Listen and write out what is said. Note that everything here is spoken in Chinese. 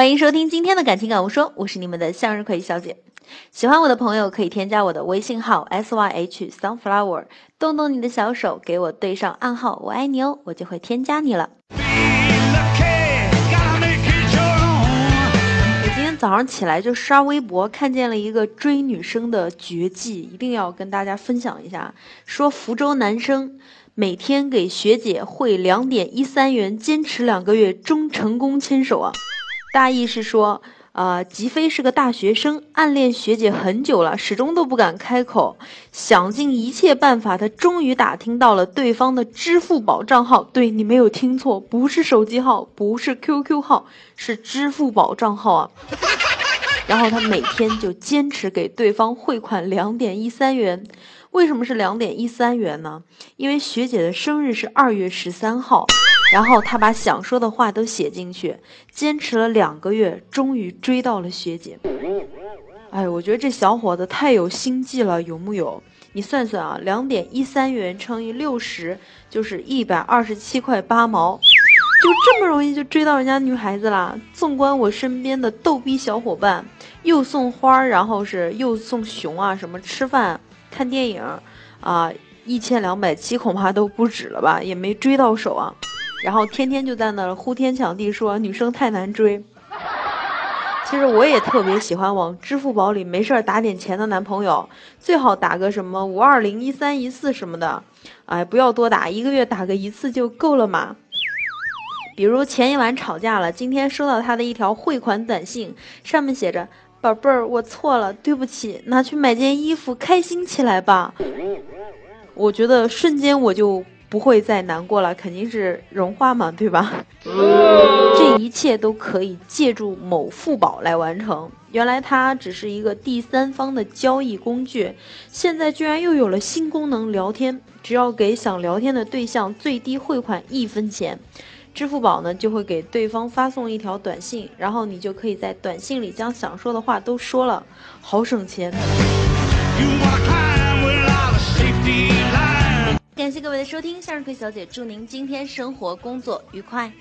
欢迎收听今天的感情感悟说，我是你们的向日葵小姐。喜欢我的朋友可以添加我的微信号 s y h sunflower，动动你的小手，给我对上暗号，我爱你哦，我就会添加你了。我今天早上起来就刷微博，看见了一个追女生的绝技，一定要跟大家分享一下。说福州男生每天给学姐汇两点一三元，坚持两个月，终成功牵手啊！大意是说。啊，吉飞是个大学生，暗恋学姐很久了，始终都不敢开口，想尽一切办法，他终于打听到了对方的支付宝账号。对你没有听错，不是手机号，不是 QQ 号，是支付宝账号啊。然后他每天就坚持给对方汇款两点一三元。为什么是两点一三元呢？因为学姐的生日是二月十三号。然后他把想说的话都写进去，坚持了两个月，终于追到了学姐。哎，我觉得这小伙子太有心计了，有木有？你算算啊，两点一三元乘以六十，就是一百二十七块八毛，就这么容易就追到人家女孩子啦。纵观我身边的逗逼小伙伴，又送花，然后是又送熊啊，什么吃饭、看电影，啊，一千两百七恐怕都不止了吧，也没追到手啊。然后天天就在那呼天抢地说女生太难追。其实我也特别喜欢往支付宝里没事儿打点钱的男朋友，最好打个什么五二零一三一四什么的，哎，不要多打，一个月打个一次就够了嘛。比如前一晚吵架了，今天收到他的一条汇款短信，上面写着：“宝贝儿，我错了，对不起，拿去买件衣服，开心起来吧。”我觉得瞬间我就。不会再难过了，肯定是融化嘛，对吧？这一切都可以借助某付宝来完成。原来它只是一个第三方的交易工具，现在居然又有了新功能——聊天。只要给想聊天的对象最低汇款一分钱，支付宝呢就会给对方发送一条短信，然后你就可以在短信里将想说的话都说了，好省钱。感谢各位的收听，向日葵小姐祝您今天生活工作愉快。